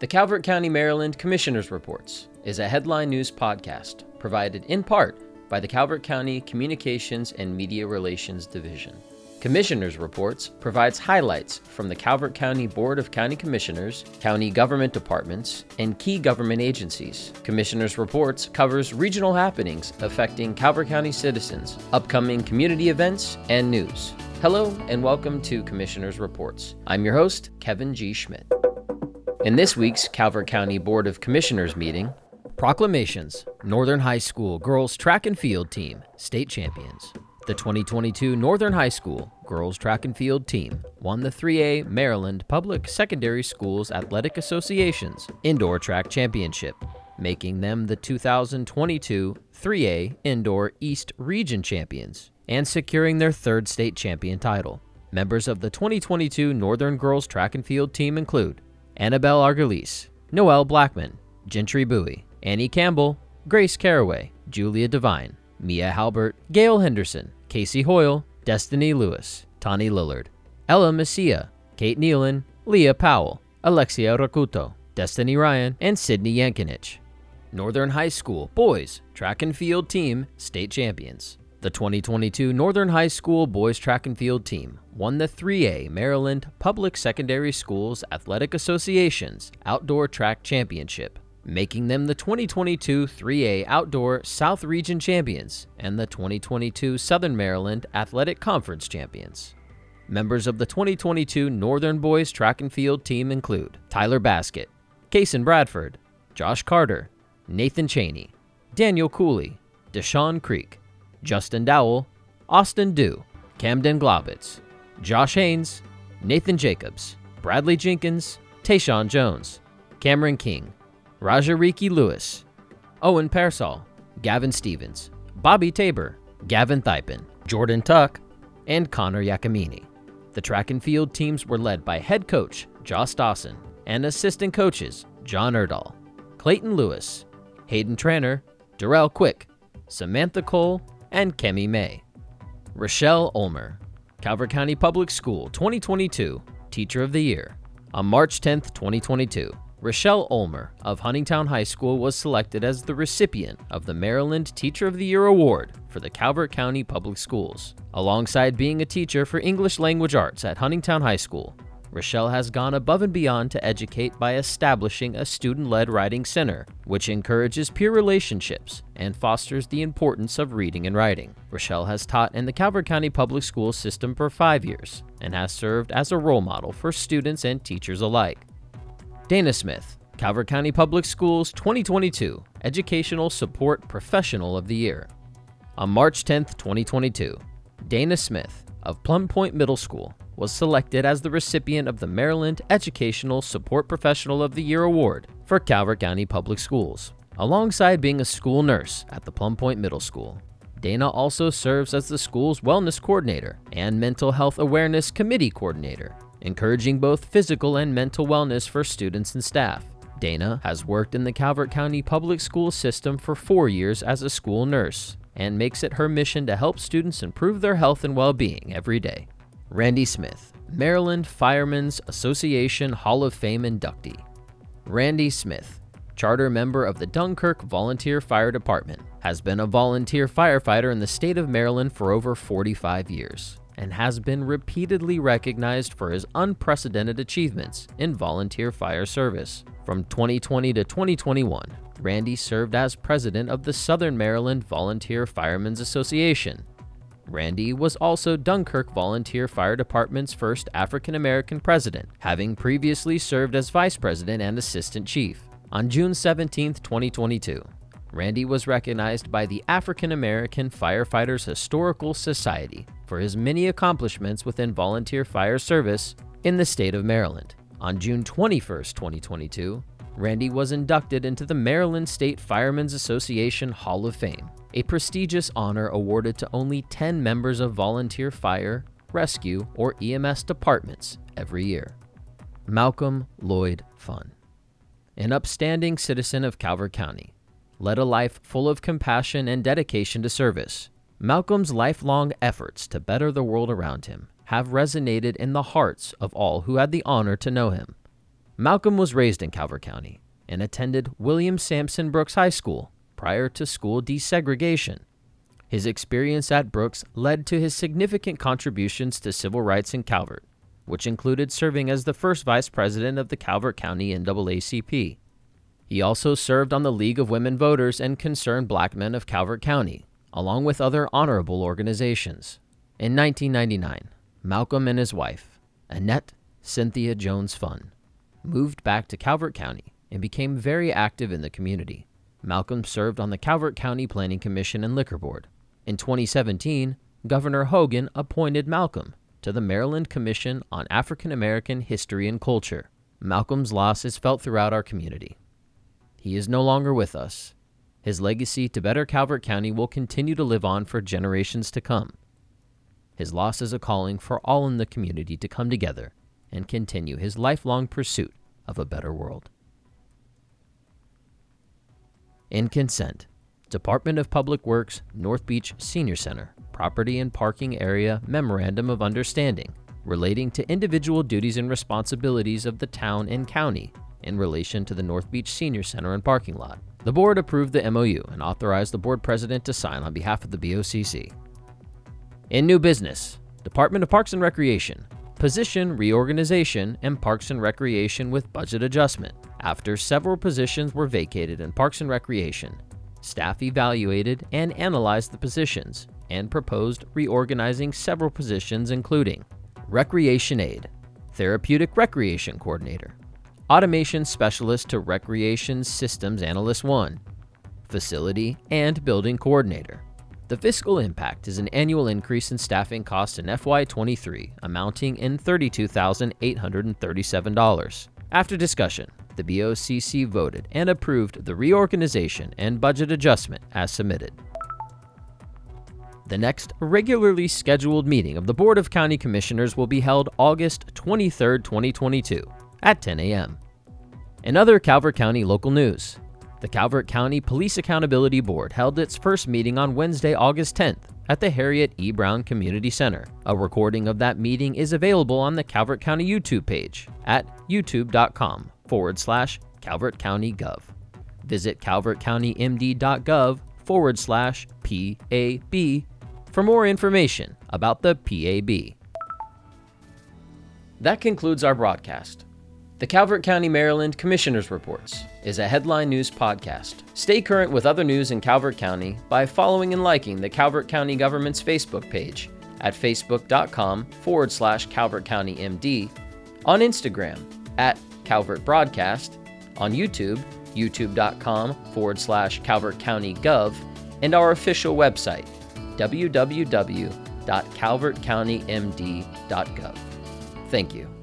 The Calvert County, Maryland Commissioners Reports is a headline news podcast provided in part by the Calvert County Communications and Media Relations Division. Commissioners Reports provides highlights from the Calvert County Board of County Commissioners, county government departments, and key government agencies. Commissioners Reports covers regional happenings affecting Calvert County citizens, upcoming community events, and news. Hello and welcome to Commissioners Reports. I'm your host, Kevin G. Schmidt. In this week's Calvert County Board of Commissioners meeting, proclamations Northern High School Girls Track and Field Team, State Champions. The 2022 Northern High School Girls Track and Field Team won the 3A Maryland Public Secondary Schools Athletic Association's Indoor Track Championship, making them the 2022 3A Indoor East Region Champions and securing their third state champion title. Members of the 2022 Northern Girls Track and Field Team include Annabelle Argalis, Noelle Blackman, Gentry Bowie, Annie Campbell, Grace Caraway, Julia Devine, Mia Halbert, Gail Henderson, Casey Hoyle, Destiny Lewis, Tani Lillard, Ella Messia, Kate Nealon, Leah Powell, Alexia Rakuto, Destiny Ryan, and Sydney Yankinich. Northern High School Boys Track and Field Team State Champions. The 2022 Northern High School Boys Track and Field Team won the 3A Maryland Public Secondary Schools Athletic Association's Outdoor Track Championship, making them the 2022 3A Outdoor South Region Champions and the 2022 Southern Maryland Athletic Conference Champions. Members of the 2022 Northern Boys Track and Field team include Tyler Baskett, Kason Bradford, Josh Carter, Nathan Cheney, Daniel Cooley, Deshaun Creek, Justin Dowell, Austin Dew, Camden Globitz, Josh Haynes, Nathan Jacobs, Bradley Jenkins, Tayshawn Jones, Cameron King, Rajariki Lewis, Owen Pearsall, Gavin Stevens, Bobby Tabor, Gavin Thipin, Jordan Tuck, and Connor Yakamini. The track and field teams were led by head coach Josh Dawson and assistant coaches John Erdahl, Clayton Lewis, Hayden Tranner, Darrell Quick, Samantha Cole, and Kemi May. Rochelle Ulmer, Calvert County Public School 2022 Teacher of the Year. On March 10, 2022, Rochelle Ulmer of Huntingtown High School was selected as the recipient of the Maryland Teacher of the Year Award for the Calvert County Public Schools. Alongside being a teacher for English Language Arts at Huntingtown High School, Rochelle has gone above and beyond to educate by establishing a student led writing center, which encourages peer relationships and fosters the importance of reading and writing. Rochelle has taught in the Calvert County Public School system for five years and has served as a role model for students and teachers alike. Dana Smith, Calvert County Public Schools 2022 Educational Support Professional of the Year. On March 10, 2022, Dana Smith of Plum Point Middle School was selected as the recipient of the Maryland Educational Support Professional of the Year Award for Calvert County Public Schools, alongside being a school nurse at the Plum Point Middle School. Dana also serves as the school's wellness coordinator and mental health awareness committee coordinator, encouraging both physical and mental wellness for students and staff. Dana has worked in the Calvert County public school system for four years as a school nurse and makes it her mission to help students improve their health and well being every day. Randy Smith, Maryland Firemen's Association Hall of Fame inductee. Randy Smith, charter member of the Dunkirk Volunteer Fire Department, has been a volunteer firefighter in the state of Maryland for over 45 years and has been repeatedly recognized for his unprecedented achievements in volunteer fire service. From 2020 to 2021, Randy served as president of the Southern Maryland Volunteer Firemen's Association Randy was also Dunkirk Volunteer Fire Department's first African American president, having previously served as vice president and assistant chief. On June 17, 2022, Randy was recognized by the African American Firefighters Historical Society for his many accomplishments within volunteer fire service in the state of Maryland. On June 21, 2022, Randy was inducted into the Maryland State Firemen's Association Hall of Fame a prestigious honor awarded to only 10 members of volunteer fire, rescue, or EMS departments every year. Malcolm Lloyd Funn. An upstanding citizen of Calvert County, led a life full of compassion and dedication to service. Malcolm's lifelong efforts to better the world around him have resonated in the hearts of all who had the honor to know him. Malcolm was raised in Calvert County and attended William Sampson Brooks High School prior to school desegregation. His experience at Brooks led to his significant contributions to civil rights in Calvert, which included serving as the first vice president of the Calvert County NAACP. He also served on the League of Women Voters and Concerned Black Men of Calvert County, along with other honorable organizations. In 1999, Malcolm and his wife, Annette Cynthia Jones Funn, moved back to Calvert County and became very active in the community. Malcolm served on the Calvert County Planning Commission and Liquor Board. In 2017, Governor Hogan appointed Malcolm to the Maryland Commission on African American History and Culture. Malcolm's loss is felt throughout our community. He is no longer with us. His legacy to better Calvert County will continue to live on for generations to come. His loss is a calling for all in the community to come together and continue his lifelong pursuit of a better world. In consent, Department of Public Works, North Beach Senior Center, Property and Parking Area Memorandum of Understanding relating to individual duties and responsibilities of the town and county in relation to the North Beach Senior Center and parking lot. The board approved the MOU and authorized the board president to sign on behalf of the BOCC. In new business, Department of Parks and Recreation, position reorganization and Parks and Recreation with budget adjustment. After several positions were vacated in Parks and Recreation, staff evaluated and analyzed the positions and proposed reorganizing several positions, including Recreation Aide, Therapeutic Recreation Coordinator, Automation Specialist to Recreation Systems Analyst 1, Facility and Building Coordinator. The fiscal impact is an annual increase in staffing costs in FY23 amounting in $32,837. After discussion, the BOCC voted and approved the reorganization and budget adjustment as submitted. The next regularly scheduled meeting of the Board of County Commissioners will be held August 23, 2022, at 10 a.m. In other Calvert County local news, the Calvert County Police Accountability Board held its first meeting on Wednesday, August 10th at the Harriet E. Brown Community Center. A recording of that meeting is available on the Calvert County YouTube page at youtube.com forward slash Calvert County Gov. Visit calvertcountymd.gov forward slash PAB for more information about the PAB. That concludes our broadcast. The Calvert County, Maryland Commissioner's Reports is a headline news podcast. Stay current with other news in Calvert County by following and liking the Calvert County government's Facebook page at facebook.com forward slash Calvert County MD, on Instagram at Calvert Broadcast, on YouTube, youtube.com forward slash Calvert County Gov, and our official website, www.calvertcountymd.gov. Thank you.